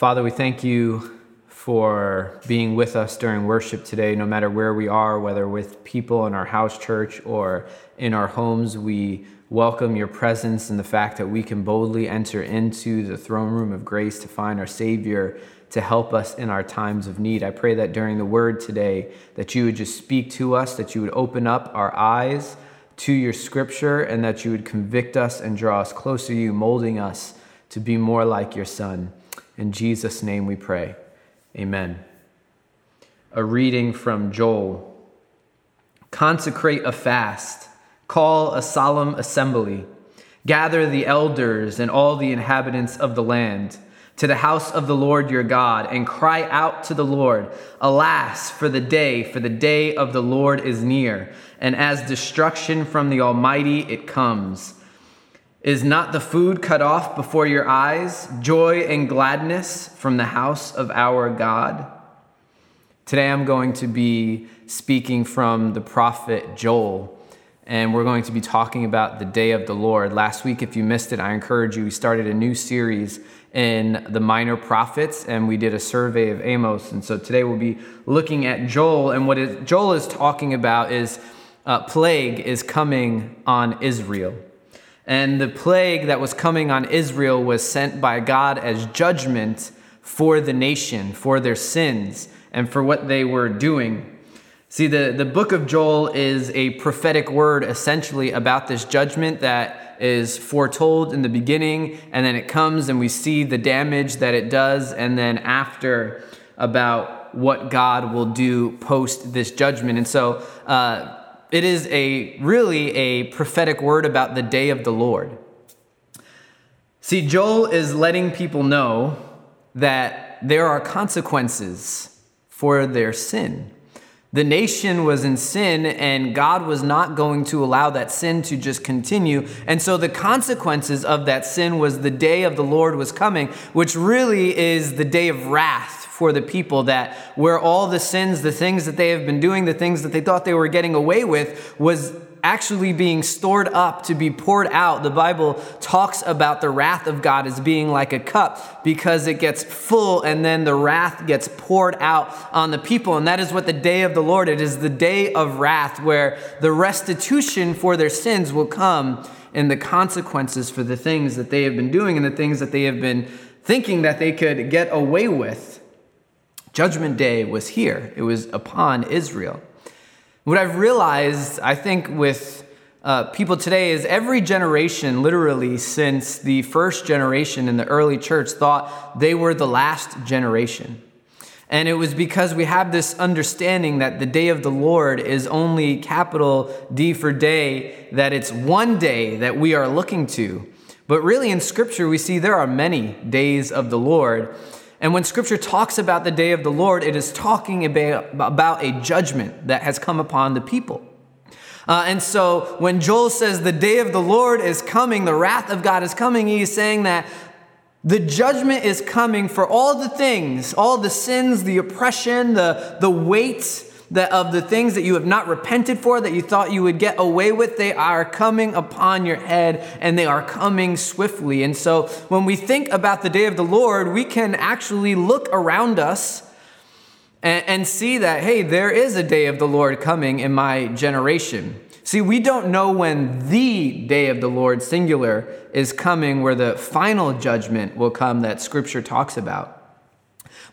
Father, we thank you for being with us during worship today, no matter where we are, whether with people in our house church or in our homes. We welcome your presence and the fact that we can boldly enter into the throne room of grace to find our Savior to help us in our times of need. I pray that during the word today that you would just speak to us, that you would open up our eyes to your scripture and that you would convict us and draw us closer to you, molding us to be more like your son. In Jesus' name we pray. Amen. A reading from Joel. Consecrate a fast, call a solemn assembly, gather the elders and all the inhabitants of the land to the house of the Lord your God and cry out to the Lord, Alas, for the day, for the day of the Lord is near, and as destruction from the Almighty it comes. Is not the food cut off before your eyes, joy and gladness from the house of our God? Today I'm going to be speaking from the prophet Joel, and we're going to be talking about the day of the Lord. Last week, if you missed it, I encourage you, we started a new series in the minor prophets, and we did a survey of Amos. And so today we'll be looking at Joel, and what Joel is talking about is uh, plague is coming on Israel. And the plague that was coming on Israel was sent by God as judgment for the nation, for their sins, and for what they were doing. See, the, the book of Joel is a prophetic word essentially about this judgment that is foretold in the beginning, and then it comes and we see the damage that it does, and then after about what God will do post this judgment. And so, uh, it is a really a prophetic word about the day of the Lord. See, Joel is letting people know that there are consequences for their sin. The nation was in sin, and God was not going to allow that sin to just continue. And so, the consequences of that sin was the day of the Lord was coming, which really is the day of wrath for the people that where all the sins, the things that they have been doing, the things that they thought they were getting away with, was actually being stored up to be poured out. The Bible talks about the wrath of God as being like a cup because it gets full and then the wrath gets poured out on the people. And that is what the day of the Lord, it is the day of wrath where the restitution for their sins will come and the consequences for the things that they have been doing and the things that they have been thinking that they could get away with. Judgment Day was here, it was upon Israel. What I've realized, I think, with uh, people today is every generation, literally since the first generation in the early church, thought they were the last generation. And it was because we have this understanding that the day of the Lord is only capital D for day, that it's one day that we are looking to. But really, in Scripture, we see there are many days of the Lord. And when scripture talks about the day of the Lord, it is talking about a judgment that has come upon the people. Uh, and so when Joel says the day of the Lord is coming, the wrath of God is coming, he's saying that the judgment is coming for all the things, all the sins, the oppression, the, the weight that of the things that you have not repented for, that you thought you would get away with, they are coming upon your head and they are coming swiftly. And so when we think about the day of the Lord, we can actually look around us and, and see that, hey, there is a day of the Lord coming in my generation. See, we don't know when the day of the Lord, singular, is coming, where the final judgment will come that Scripture talks about.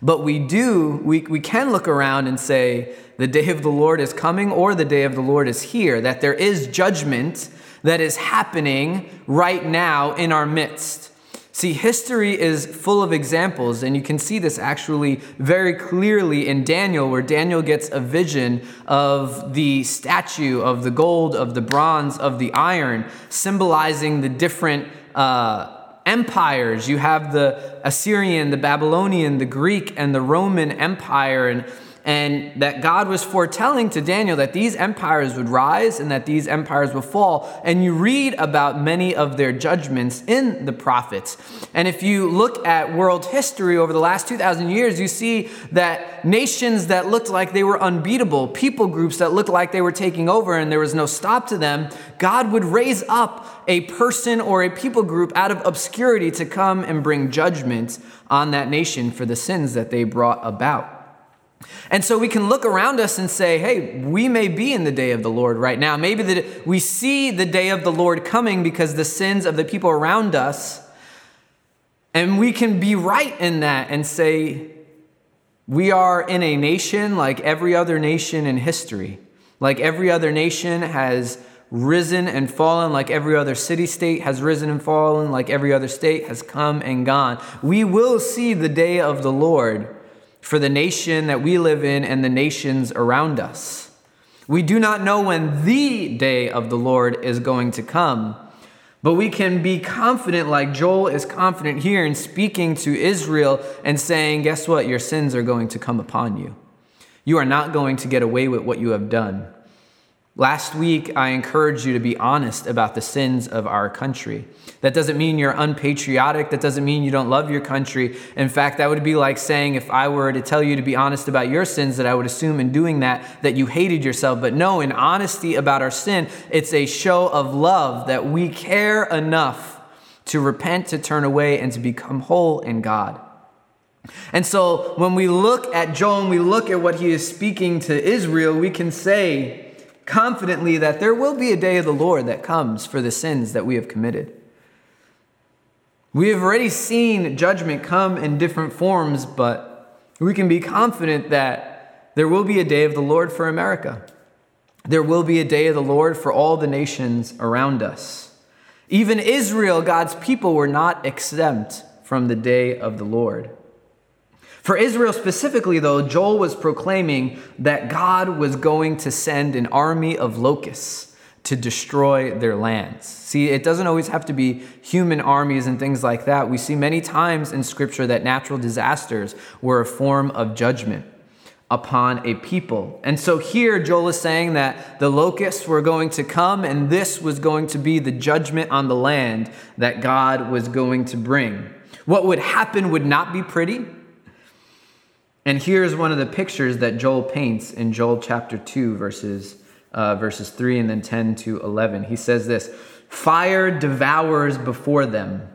But we do, we, we can look around and say, the day of the Lord is coming or the day of the Lord is here, that there is judgment that is happening right now in our midst. See, history is full of examples, and you can see this actually very clearly in Daniel, where Daniel gets a vision of the statue, of the gold, of the bronze, of the iron, symbolizing the different. Uh, empires. You have the Assyrian, the Babylonian, the Greek, and the Roman Empire. And and that God was foretelling to Daniel that these empires would rise and that these empires would fall. And you read about many of their judgments in the prophets. And if you look at world history over the last 2,000 years, you see that nations that looked like they were unbeatable, people groups that looked like they were taking over and there was no stop to them, God would raise up a person or a people group out of obscurity to come and bring judgment on that nation for the sins that they brought about. And so we can look around us and say, hey, we may be in the day of the Lord right now. Maybe that we see the day of the Lord coming because the sins of the people around us. And we can be right in that and say, we are in a nation like every other nation in history. Like every other nation has risen and fallen, like every other city state has risen and fallen, like every other state has come and gone. We will see the day of the Lord for the nation that we live in and the nations around us. We do not know when the day of the Lord is going to come, but we can be confident, like Joel is confident here in speaking to Israel and saying, Guess what? Your sins are going to come upon you. You are not going to get away with what you have done. Last week, I encouraged you to be honest about the sins of our country. That doesn't mean you're unpatriotic. That doesn't mean you don't love your country. In fact, that would be like saying if I were to tell you to be honest about your sins, that I would assume in doing that that you hated yourself. But no, in honesty about our sin, it's a show of love that we care enough to repent, to turn away, and to become whole in God. And so when we look at Joel and we look at what he is speaking to Israel, we can say, confidently that there will be a day of the Lord that comes for the sins that we have committed. We have already seen judgment come in different forms, but we can be confident that there will be a day of the Lord for America. There will be a day of the Lord for all the nations around us. Even Israel, God's people, were not exempt from the day of the Lord. For Israel specifically, though, Joel was proclaiming that God was going to send an army of locusts to destroy their lands. See, it doesn't always have to be human armies and things like that. We see many times in Scripture that natural disasters were a form of judgment upon a people. And so here, Joel is saying that the locusts were going to come, and this was going to be the judgment on the land that God was going to bring. What would happen would not be pretty. And here's one of the pictures that Joel paints in Joel chapter 2, verses, uh, verses 3 and then 10 to 11. He says this Fire devours before them,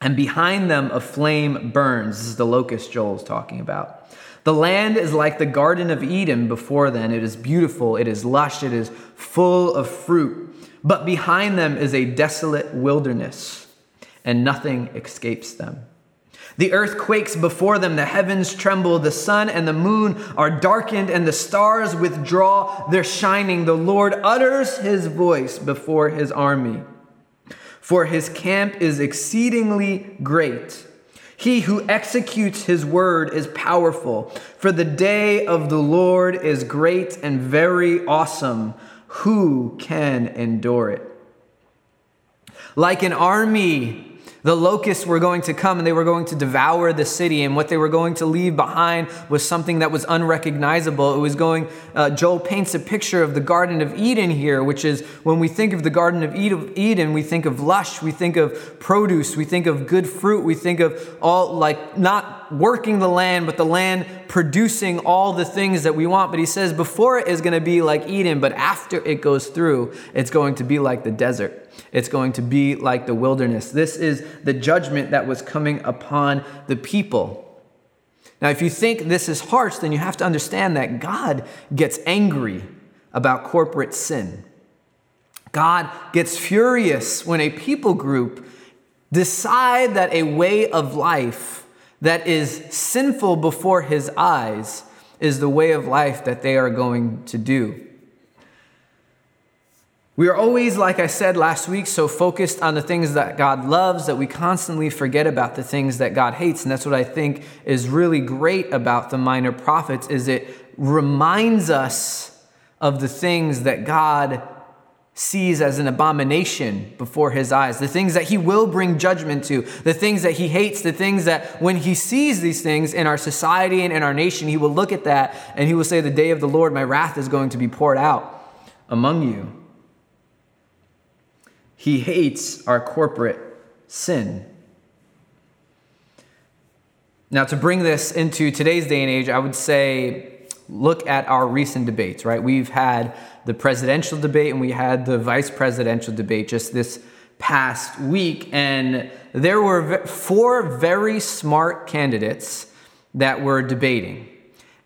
and behind them a flame burns. This is the locust Joel's talking about. The land is like the Garden of Eden before them. It is beautiful, it is lush, it is full of fruit. But behind them is a desolate wilderness, and nothing escapes them. The earth quakes before them, the heavens tremble, the sun and the moon are darkened, and the stars withdraw their shining. The Lord utters his voice before his army, for his camp is exceedingly great. He who executes his word is powerful, for the day of the Lord is great and very awesome. Who can endure it? Like an army, the locusts were going to come and they were going to devour the city, and what they were going to leave behind was something that was unrecognizable. It was going, uh, Joel paints a picture of the Garden of Eden here, which is when we think of the Garden of Eden, we think of lush, we think of produce, we think of good fruit, we think of all like not working the land, but the land producing all the things that we want. But he says before it is going to be like Eden, but after it goes through, it's going to be like the desert. It's going to be like the wilderness. This is the judgment that was coming upon the people. Now, if you think this is harsh, then you have to understand that God gets angry about corporate sin. God gets furious when a people group decide that a way of life that is sinful before his eyes is the way of life that they are going to do. We are always, like I said last week, so focused on the things that God loves that we constantly forget about the things that God hates. And that's what I think is really great about the minor prophets is it reminds us of the things that God sees as an abomination before his eyes, the things that he will bring judgment to, the things that he hates, the things that when he sees these things in our society and in our nation, he will look at that and he will say, The day of the Lord, my wrath is going to be poured out among you. He hates our corporate sin. Now, to bring this into today's day and age, I would say look at our recent debates, right? We've had the presidential debate and we had the vice presidential debate just this past week. And there were four very smart candidates that were debating.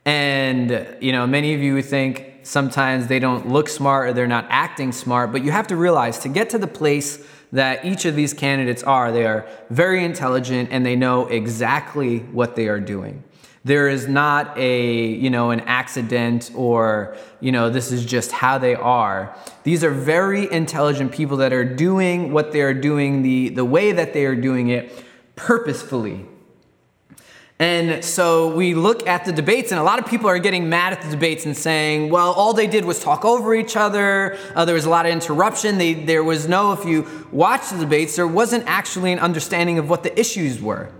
And, you know, many of you would think sometimes they don't look smart or they're not acting smart, but you have to realize to get to the place that each of these candidates are, they are very intelligent and they know exactly what they are doing. There is not a, you know, an accident or, you know, this is just how they are. These are very intelligent people that are doing what they are doing the, the way that they are doing it purposefully. And so we look at the debates, and a lot of people are getting mad at the debates and saying, well, all they did was talk over each other. Uh, there was a lot of interruption. They, there was no, if you watch the debates, there wasn't actually an understanding of what the issues were.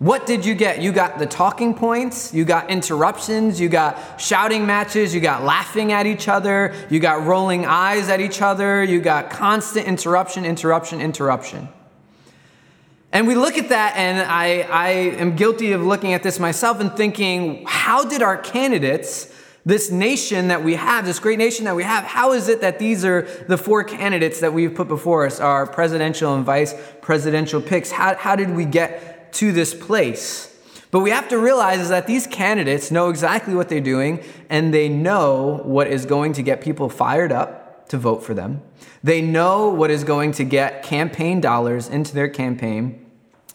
What did you get? You got the talking points, you got interruptions, you got shouting matches, you got laughing at each other, you got rolling eyes at each other, you got constant interruption, interruption, interruption. And we look at that, and I, I am guilty of looking at this myself and thinking, how did our candidates, this nation that we have, this great nation that we have, how is it that these are the four candidates that we've put before us, our presidential and vice presidential picks? How, how did we get to this place. But we have to realize is that these candidates know exactly what they're doing and they know what is going to get people fired up to vote for them. They know what is going to get campaign dollars into their campaign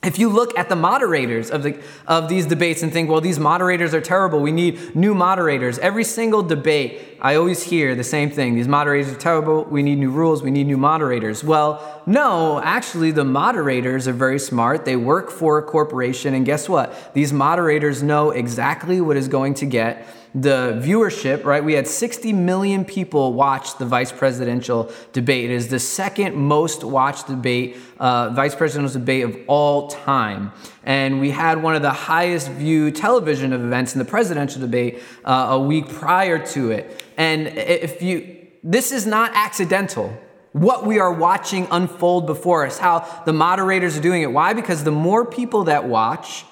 if you look at the moderators of, the, of these debates and think, well, these moderators are terrible, we need new moderators. Every single debate, I always hear the same thing these moderators are terrible, we need new rules, we need new moderators. Well, no, actually, the moderators are very smart. They work for a corporation, and guess what? These moderators know exactly what is going to get the viewership, right? We had 60 million people watch the vice presidential debate. It is the second most watched debate, uh, vice presidential debate of all time. And we had one of the highest viewed television events in the presidential debate uh, a week prior to it. And if you, this is not accidental what we are watching unfold before us, how the moderators are doing it. Why? Because the more people that watch,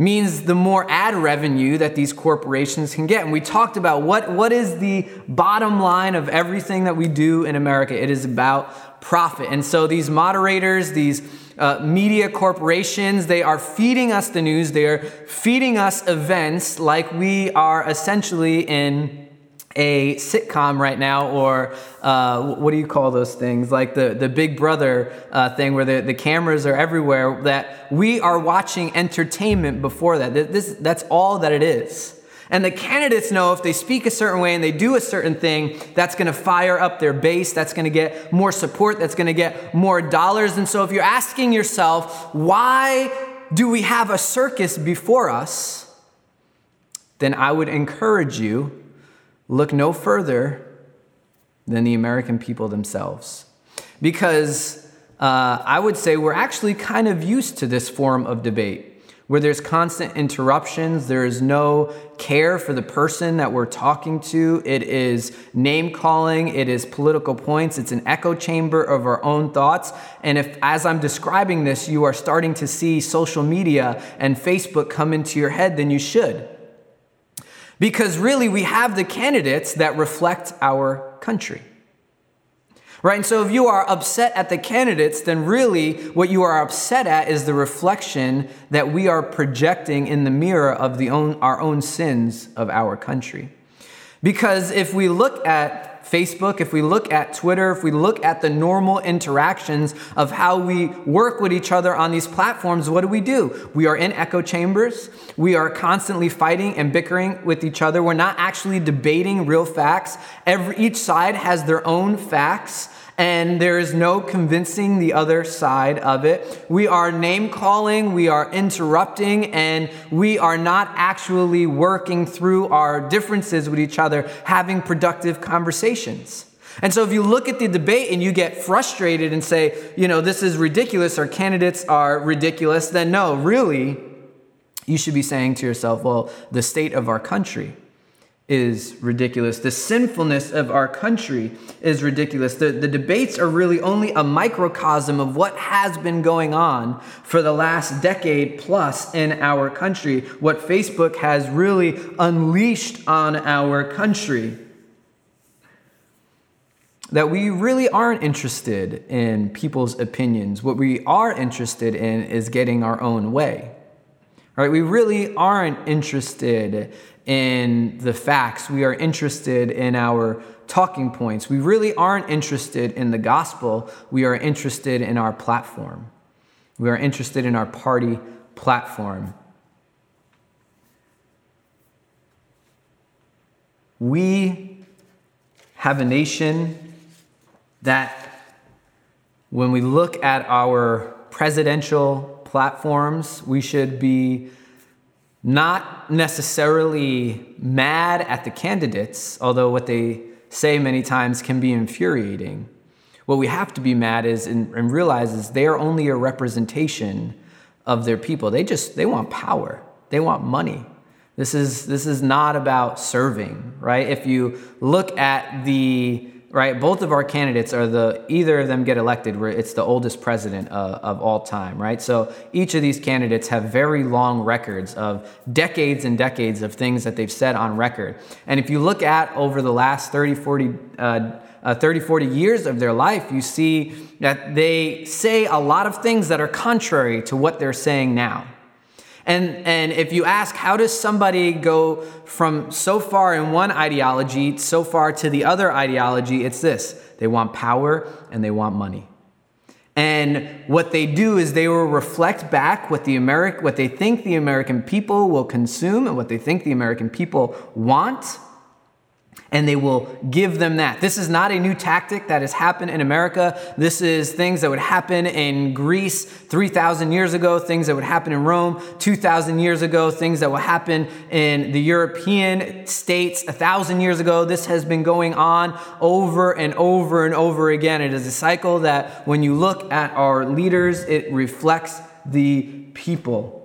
means the more ad revenue that these corporations can get. And we talked about what, what is the bottom line of everything that we do in America. It is about profit. And so these moderators, these uh, media corporations, they are feeding us the news, they are feeding us events like we are essentially in a sitcom right now, or uh, what do you call those things? Like the, the Big Brother uh, thing where the, the cameras are everywhere, that we are watching entertainment before that. This, that's all that it is. And the candidates know if they speak a certain way and they do a certain thing, that's going to fire up their base, that's going to get more support, that's going to get more dollars. And so if you're asking yourself, why do we have a circus before us? Then I would encourage you look no further than the American people themselves. Because uh, I would say we're actually kind of used to this form of debate where there's constant interruptions, there is no care for the person that we're talking to. It is name calling, it is political points, it's an echo chamber of our own thoughts. And if, as I'm describing this, you are starting to see social media and Facebook come into your head, then you should. Because really, we have the candidates that reflect our country. Right? And so if you are upset at the candidates, then really what you are upset at is the reflection that we are projecting in the mirror of the own, our own sins of our country. Because if we look at Facebook, if we look at Twitter, if we look at the normal interactions of how we work with each other on these platforms, what do we do? We are in echo chambers. We are constantly fighting and bickering with each other. We're not actually debating real facts. Every, each side has their own facts and there is no convincing the other side of it. We are name calling, we are interrupting, and we are not actually working through our differences with each other, having productive conversations. And so if you look at the debate and you get frustrated and say, you know, this is ridiculous, our candidates are ridiculous, then no, really, you should be saying to yourself, well, the state of our country is ridiculous. The sinfulness of our country is ridiculous. The, the debates are really only a microcosm of what has been going on for the last decade plus in our country, what Facebook has really unleashed on our country. That we really aren't interested in people's opinions. What we are interested in is getting our own way. Right? We really aren't interested in the facts. We are interested in our talking points. We really aren't interested in the gospel. We are interested in our platform. We are interested in our party platform. We have a nation that, when we look at our presidential platforms, we should be not necessarily mad at the candidates, although what they say many times can be infuriating. What we have to be mad is and, and realize is they are only a representation of their people. They just they want power. They want money. This is this is not about serving, right? If you look at the right? Both of our candidates are the either of them get elected where it's the oldest president uh, of all time, right? So each of these candidates have very long records of decades and decades of things that they've said on record. And if you look at over the last 30, 40, uh, uh, 30, 40 years of their life, you see that they say a lot of things that are contrary to what they're saying now. And, and if you ask, how does somebody go from so far in one ideology, so far to the other ideology, it's this they want power and they want money. And what they do is they will reflect back what the Ameri- what they think the American people will consume and what they think the American people want and they will give them that. This is not a new tactic that has happened in America. This is things that would happen in Greece 3,000 years ago, things that would happen in Rome 2,000 years ago, things that will happen in the European states 1,000 years ago. This has been going on over and over and over again. It is a cycle that when you look at our leaders, it reflects the people.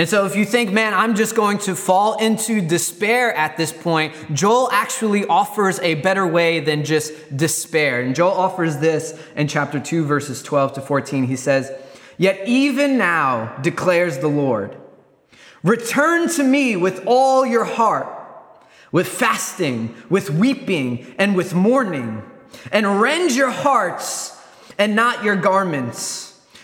And so, if you think, man, I'm just going to fall into despair at this point, Joel actually offers a better way than just despair. And Joel offers this in chapter 2, verses 12 to 14. He says, Yet even now, declares the Lord, return to me with all your heart, with fasting, with weeping, and with mourning, and rend your hearts and not your garments.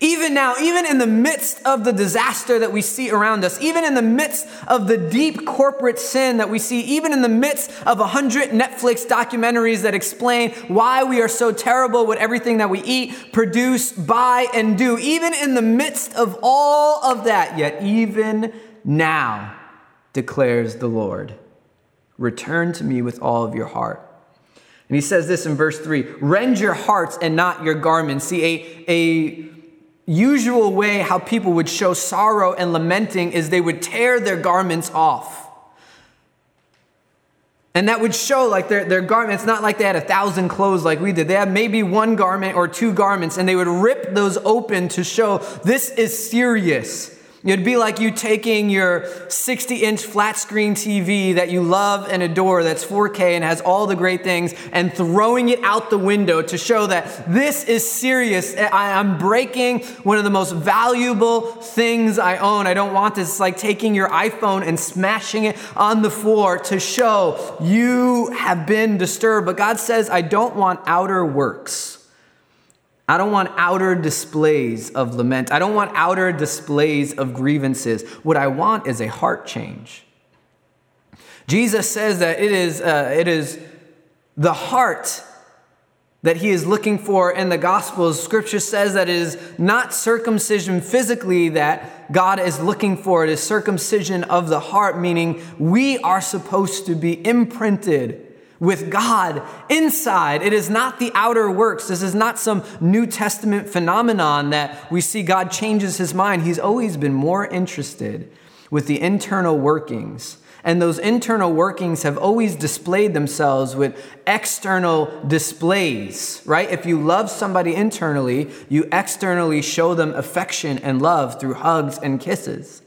even now, even in the midst of the disaster that we see around us, even in the midst of the deep corporate sin that we see, even in the midst of a hundred Netflix documentaries that explain why we are so terrible with everything that we eat, produce, buy, and do, even in the midst of all of that, yet even now, declares the Lord, return to me with all of your heart. And he says this in verse 3 rend your hearts and not your garments. See, a, a usual way how people would show sorrow and lamenting is they would tear their garments off. And that would show like their, their garment. It's not like they had a thousand clothes like we did. They had maybe one garment or two garments, and they would rip those open to show this is serious. It'd be like you taking your 60 inch flat screen TV that you love and adore, that's 4K and has all the great things, and throwing it out the window to show that this is serious. I'm breaking one of the most valuable things I own. I don't want this. It's like taking your iPhone and smashing it on the floor to show you have been disturbed. But God says, I don't want outer works. I don't want outer displays of lament. I don't want outer displays of grievances. What I want is a heart change. Jesus says that it is, uh, it is the heart that he is looking for in the Gospels. Scripture says that it is not circumcision physically that God is looking for, it is circumcision of the heart, meaning we are supposed to be imprinted with God inside. It is not the outer works. This is not some New Testament phenomenon that we see God changes his mind. He's always been more interested with the internal workings and those internal workings have always displayed themselves with external displays, right? If you love somebody internally, you externally show them affection and love through hugs and kisses.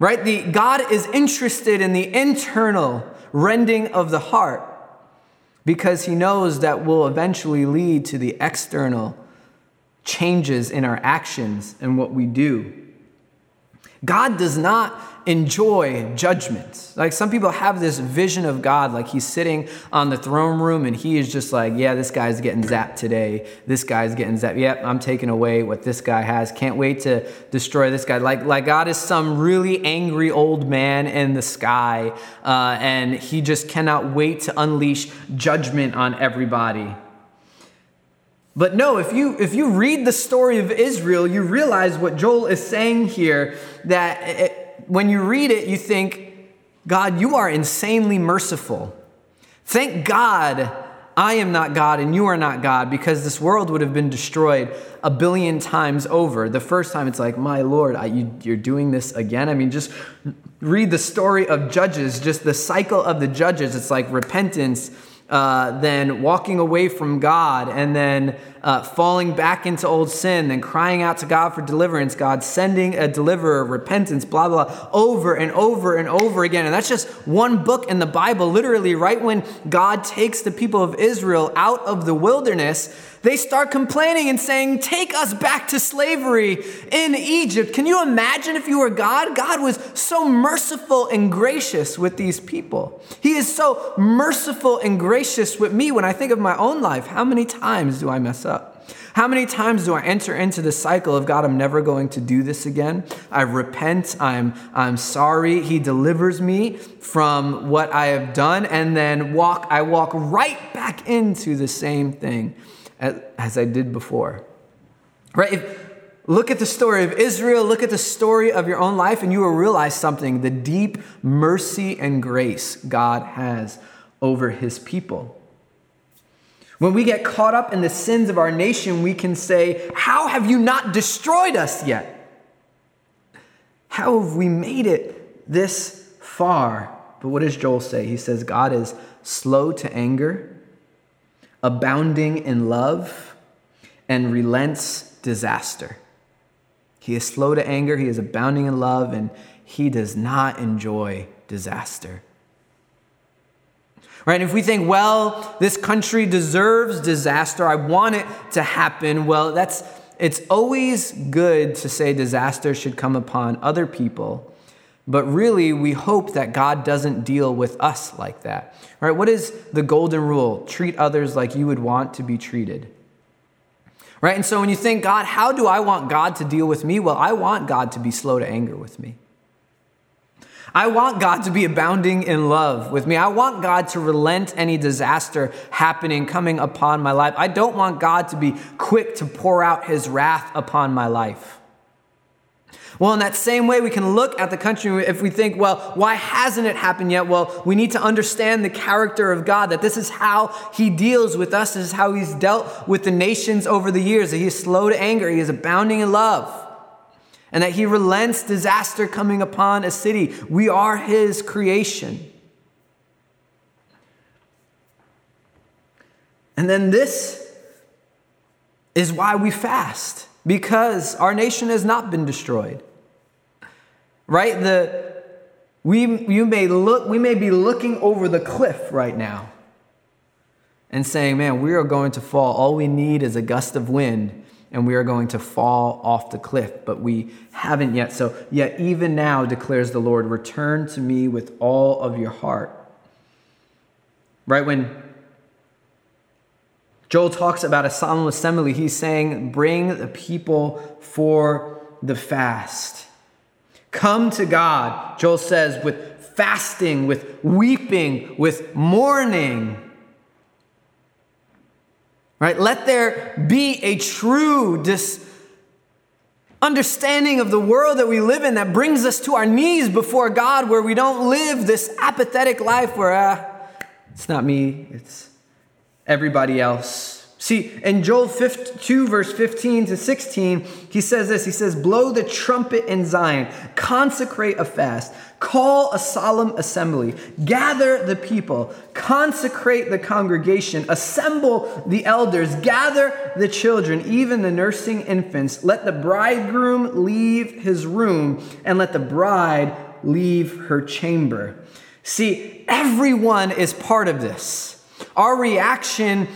Right? The God is interested in the internal rending of the heart because he knows that will eventually lead to the external changes in our actions and what we do. God does not enjoy judgment. Like some people have this vision of God, like he's sitting on the throne room and he is just like, yeah, this guy's getting zapped today. This guy's getting zapped. Yep, I'm taking away what this guy has. Can't wait to destroy this guy. Like, like God is some really angry old man in the sky, uh, and he just cannot wait to unleash judgment on everybody. But no, if you if you read the story of Israel, you realize what Joel is saying here that it, when you read it, you think, God, you are insanely merciful. Thank God I am not God and you are not God because this world would have been destroyed a billion times over. The first time it's like, my Lord, I, you, you're doing this again. I mean, just read the story of Judges, just the cycle of the Judges. It's like repentance uh, then walking away from God, and then uh, falling back into old sin, then crying out to God for deliverance, God sending a deliverer, repentance, blah, blah, blah, over and over and over again. And that's just one book in the Bible. Literally, right when God takes the people of Israel out of the wilderness, they start complaining and saying, Take us back to slavery in Egypt. Can you imagine if you were God? God was so merciful and gracious with these people. He is so merciful and gracious with me when I think of my own life. How many times do I mess up? How many times do I enter into the cycle of God, I'm never going to do this again? I repent, I'm, I'm sorry. He delivers me from what I have done, and then walk, I walk right back into the same thing as I did before. Right? If, look at the story of Israel, look at the story of your own life, and you will realize something the deep mercy and grace God has over his people. When we get caught up in the sins of our nation, we can say, How have you not destroyed us yet? How have we made it this far? But what does Joel say? He says, God is slow to anger abounding in love, and relents disaster. He is slow to anger, he is abounding in love, and he does not enjoy disaster. Right? And if we think, well, this country deserves disaster, I want it to happen, well, that's it's always good to say disaster should come upon other people but really, we hope that God doesn't deal with us like that. Right? What is the golden rule? Treat others like you would want to be treated. Right? And so when you think, God, how do I want God to deal with me? Well, I want God to be slow to anger with me. I want God to be abounding in love with me. I want God to relent any disaster happening, coming upon my life. I don't want God to be quick to pour out his wrath upon my life. Well, in that same way, we can look at the country if we think, well, why hasn't it happened yet? Well, we need to understand the character of God, that this is how He deals with us, this is how He's dealt with the nations over the years, that He is slow to anger, He is abounding in love, and that He relents disaster coming upon a city. We are His creation. And then this is why we fast because our nation has not been destroyed. Right? The we you may look we may be looking over the cliff right now and saying, "Man, we are going to fall. All we need is a gust of wind." And we are going to fall off the cliff, but we haven't yet. So, yet even now, declares the Lord, return to me with all of your heart. Right? When Joel talks about a solemn assembly. He's saying, Bring the people for the fast. Come to God, Joel says, with fasting, with weeping, with mourning. Right? Let there be a true dis- understanding of the world that we live in that brings us to our knees before God, where we don't live this apathetic life where, ah, it's not me, it's everybody else. See, in Joel 2, verse 15 to 16, he says this He says, Blow the trumpet in Zion, consecrate a fast, call a solemn assembly, gather the people, consecrate the congregation, assemble the elders, gather the children, even the nursing infants. Let the bridegroom leave his room, and let the bride leave her chamber. See, everyone is part of this. Our reaction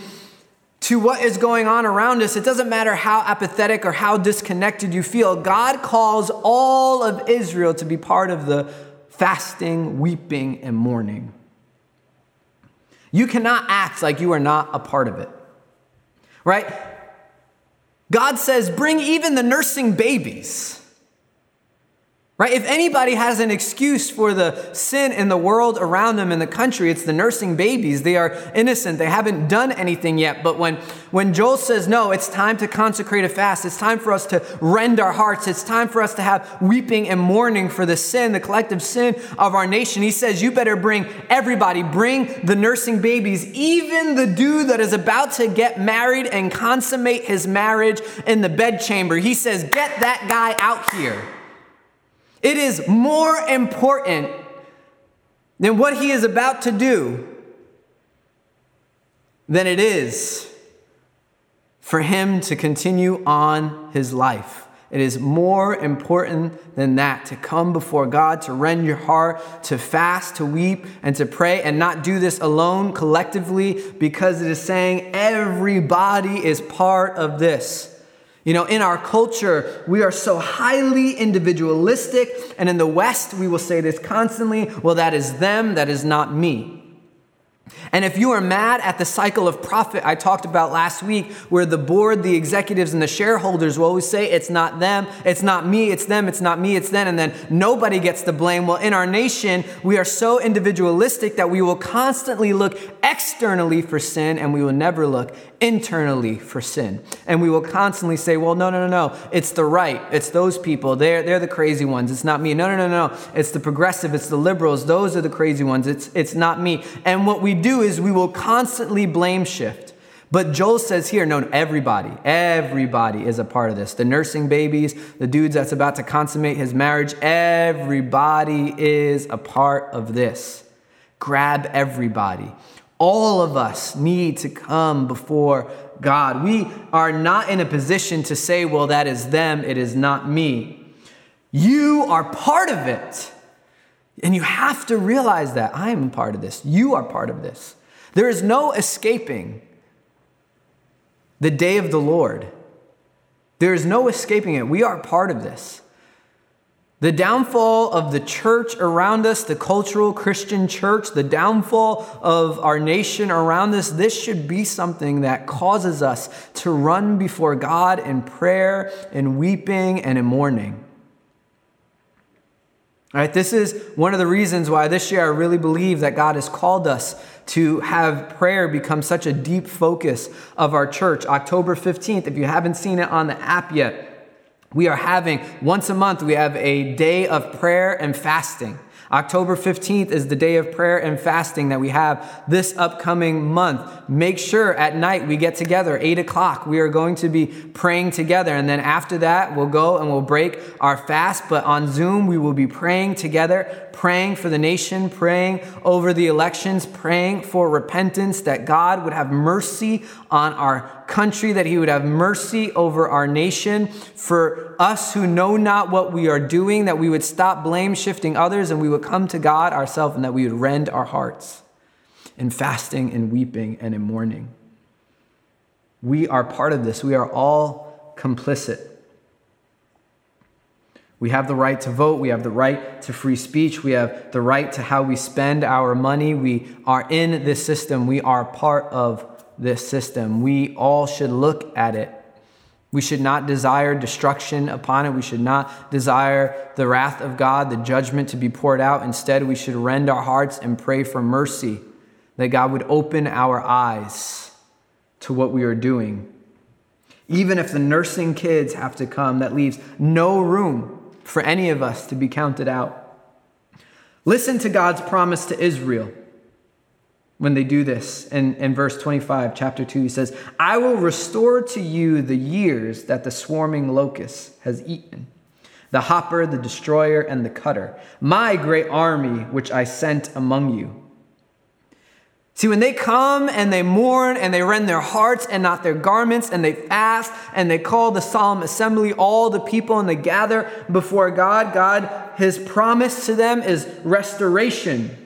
to what is going on around us, it doesn't matter how apathetic or how disconnected you feel. God calls all of Israel to be part of the fasting, weeping, and mourning. You cannot act like you are not a part of it, right? God says, bring even the nursing babies. Right? If anybody has an excuse for the sin in the world around them in the country, it's the nursing babies. They are innocent. They haven't done anything yet. But when, when Joel says, no, it's time to consecrate a fast, it's time for us to rend our hearts, it's time for us to have weeping and mourning for the sin, the collective sin of our nation, he says, you better bring everybody, bring the nursing babies, even the dude that is about to get married and consummate his marriage in the bedchamber. He says, get that guy out here. It is more important than what he is about to do than it is for him to continue on his life. It is more important than that to come before God, to rend your heart, to fast, to weep, and to pray, and not do this alone collectively because it is saying everybody is part of this. You know, in our culture, we are so highly individualistic, and in the West, we will say this constantly well, that is them, that is not me. And if you are mad at the cycle of profit I talked about last week, where the board, the executives, and the shareholders will always say, it's not them, it's not me, it's them, it's not me, it's them, and then nobody gets the blame. Well, in our nation, we are so individualistic that we will constantly look externally for sin and we will never look internally for sin. And we will constantly say, well, no, no, no, no, it's the right, it's those people, they're, they're the crazy ones, it's not me. No, no, no, no, it's the progressive, it's the liberals, those are the crazy ones, it's, it's not me. And what we do is we will constantly blame shift. But Joel says here, no, everybody, everybody is a part of this. The nursing babies, the dudes that's about to consummate his marriage, everybody is a part of this. Grab everybody. All of us need to come before God. We are not in a position to say, well, that is them, it is not me. You are part of it. And you have to realize that I am part of this. You are part of this. There is no escaping the day of the Lord. There is no escaping it. We are part of this. The downfall of the church around us, the cultural Christian church, the downfall of our nation around us, this should be something that causes us to run before God in prayer, in weeping, and in mourning. Right, this is one of the reasons why this year I really believe that God has called us to have prayer become such a deep focus of our church. October 15th, if you haven't seen it on the app yet, we are having once a month, we have a day of prayer and fasting. October 15th is the day of prayer and fasting that we have this upcoming month. Make sure at night we get together, 8 o'clock. We are going to be praying together. And then after that, we'll go and we'll break our fast. But on Zoom, we will be praying together praying for the nation, praying over the elections, praying for repentance, that God would have mercy on our country, that He would have mercy over our nation, for us who know not what we are doing, that we would stop blame shifting others and we would come to God ourselves and that we would rend our hearts in fasting and weeping and in mourning. We are part of this. We are all complicit. We have the right to vote. We have the right to free speech. We have the right to how we spend our money. We are in this system. We are part of this system. We all should look at it. We should not desire destruction upon it. We should not desire the wrath of God, the judgment to be poured out. Instead, we should rend our hearts and pray for mercy, that God would open our eyes to what we are doing. Even if the nursing kids have to come, that leaves no room for any of us to be counted out. Listen to God's promise to Israel when they do this. In, in verse 25, chapter 2, he says, I will restore to you the years that the swarming locust has eaten, the hopper, the destroyer, and the cutter, my great army which I sent among you. See, when they come and they mourn and they rend their hearts and not their garments and they fast and they call the solemn assembly, all the people, and they gather before God, God, his promise to them is restoration.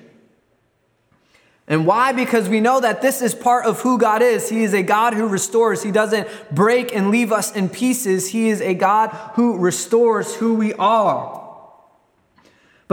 And why? Because we know that this is part of who God is. He is a God who restores. He doesn't break and leave us in pieces. He is a God who restores who we are.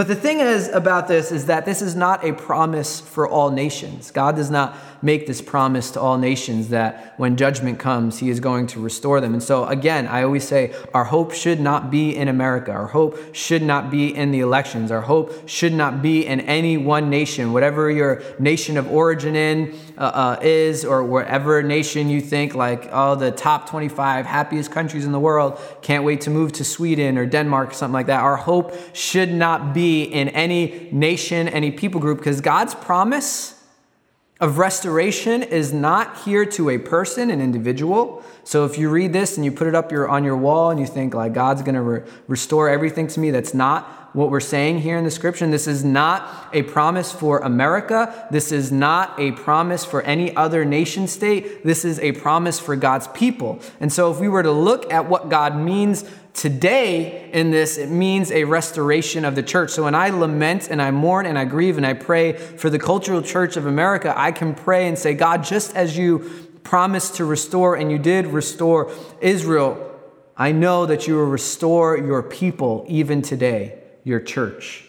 But the thing is about this is that this is not a promise for all nations. God does not make this promise to all nations that when judgment comes, he is going to restore them. And so, again, I always say our hope should not be in America. Our hope should not be in the elections. Our hope should not be in any one nation, whatever your nation of origin in uh, uh, is, or whatever nation you think, like, oh, the top 25 happiest countries in the world, can't wait to move to Sweden or Denmark, or something like that. Our hope should not be in any nation, any people group, because God's promise of restoration is not here to a person, an individual. So if you read this and you put it up your, on your wall and you think like God's going to re- restore everything to me, that's not what we're saying here in the scripture. This is not a promise for America. This is not a promise for any other nation state. This is a promise for God's people. And so if we were to look at what God means today in this, it means a restoration of the church. So when I lament and I mourn and I grieve and I pray for the cultural church of America, I can pray and say, God, just as you promised to restore and you did restore Israel, I know that you will restore your people even today, your church.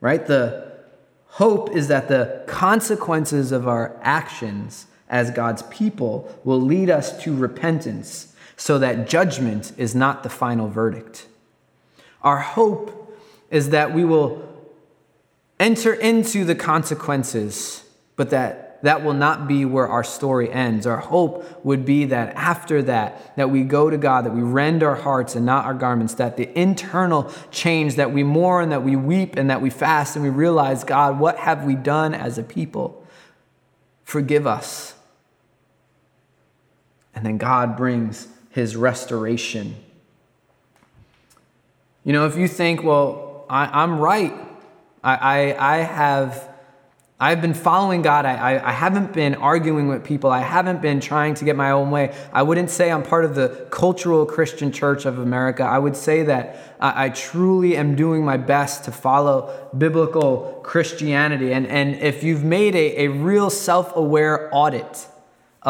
Right? The hope is that the consequences of our actions as God's people will lead us to repentance so that judgment is not the final verdict. Our hope is that we will enter into the consequences, but that that will not be where our story ends. Our hope would be that after that, that we go to God, that we rend our hearts and not our garments, that the internal change, that we mourn, that we weep, and that we fast, and we realize, God, what have we done as a people? Forgive us. And then God brings his restoration. You know, if you think, well, I, am right, I, I, I, have. I've been following God. I, I, I, haven't been arguing with people. I haven't been trying to get my own way. I wouldn't say I'm part of the cultural Christian church of America. I would say that I, I truly am doing my best to follow biblical Christianity. And, and if you've made a, a real self aware audit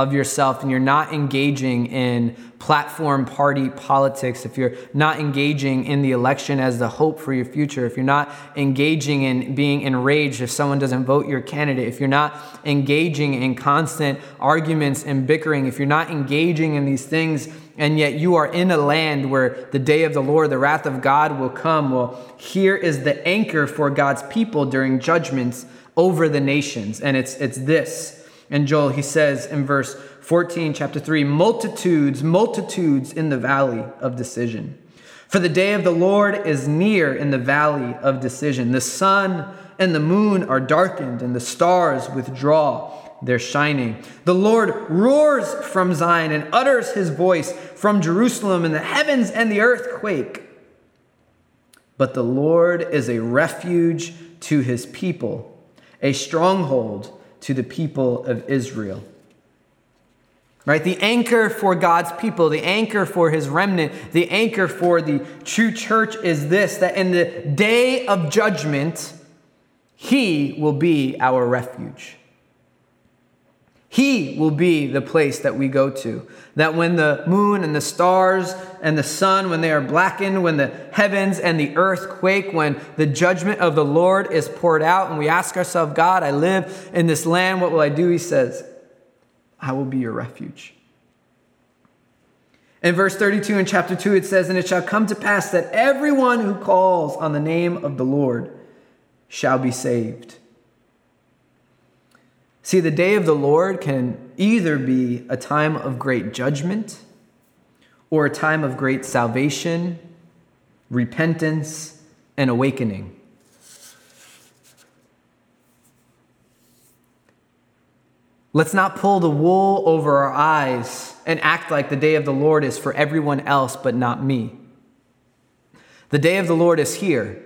of yourself and you're not engaging in platform party politics, if you're not engaging in the election as the hope for your future, if you're not engaging in being enraged if someone doesn't vote your candidate, if you're not engaging in constant arguments and bickering, if you're not engaging in these things, and yet you are in a land where the day of the Lord, the wrath of God will come, well, here is the anchor for God's people during judgments over the nations. And it's, it's this and Joel, he says in verse 14, chapter 3 multitudes, multitudes in the valley of decision. For the day of the Lord is near in the valley of decision. The sun and the moon are darkened, and the stars withdraw their shining. The Lord roars from Zion and utters his voice from Jerusalem, and the heavens and the earth quake. But the Lord is a refuge to his people, a stronghold to the people of Israel. Right? The anchor for God's people, the anchor for his remnant, the anchor for the true church is this that in the day of judgment, he will be our refuge. He will be the place that we go to. That when the moon and the stars and the sun, when they are blackened, when the heavens and the earth quake, when the judgment of the Lord is poured out, and we ask ourselves, God, I live in this land, what will I do? He says, I will be your refuge. In verse 32 in chapter 2, it says, And it shall come to pass that everyone who calls on the name of the Lord shall be saved. See, the day of the Lord can either be a time of great judgment or a time of great salvation, repentance, and awakening. Let's not pull the wool over our eyes and act like the day of the Lord is for everyone else but not me. The day of the Lord is here.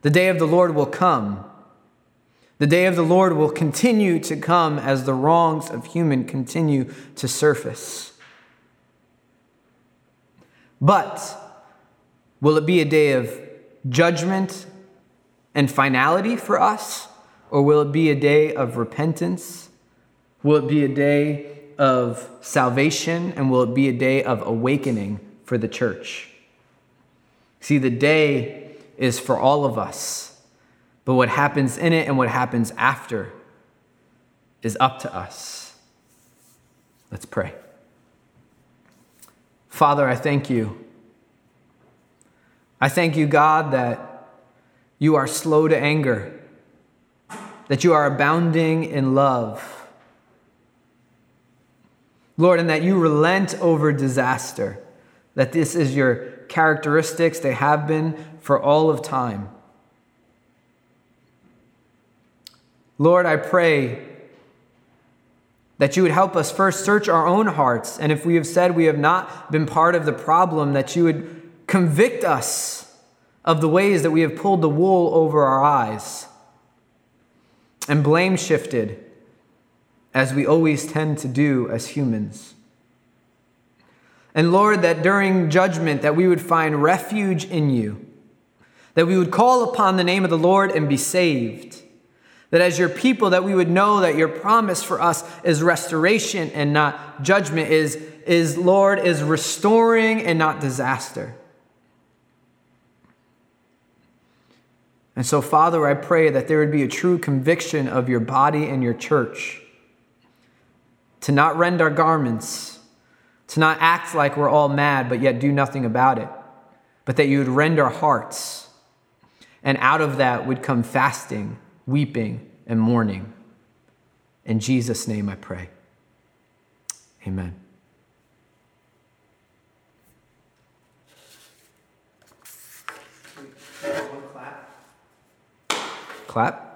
The day of the Lord will come. The day of the Lord will continue to come as the wrongs of human continue to surface. But will it be a day of judgment and finality for us? Or will it be a day of repentance? Will it be a day of salvation? And will it be a day of awakening for the church? See, the day is for all of us, but what happens in it and what happens after is up to us. Let's pray. Father, I thank you. I thank you, God, that you are slow to anger, that you are abounding in love. Lord, and that you relent over disaster, that this is your characteristics, they have been for all of time. Lord, I pray that you would help us first search our own hearts. And if we have said we have not been part of the problem, that you would convict us of the ways that we have pulled the wool over our eyes and blame shifted, as we always tend to do as humans. And Lord, that during judgment that we would find refuge in you, that we would call upon the name of the Lord and be saved that as your people, that we would know that your promise for us is restoration and not judgment, is, is Lord, is restoring and not disaster. And so, Father, I pray that there would be a true conviction of your body and your church to not rend our garments, to not act like we're all mad, but yet do nothing about it, but that you would rend our hearts. And out of that would come fasting weeping, and mourning. In Jesus' name I pray. Amen. Clap. Clap.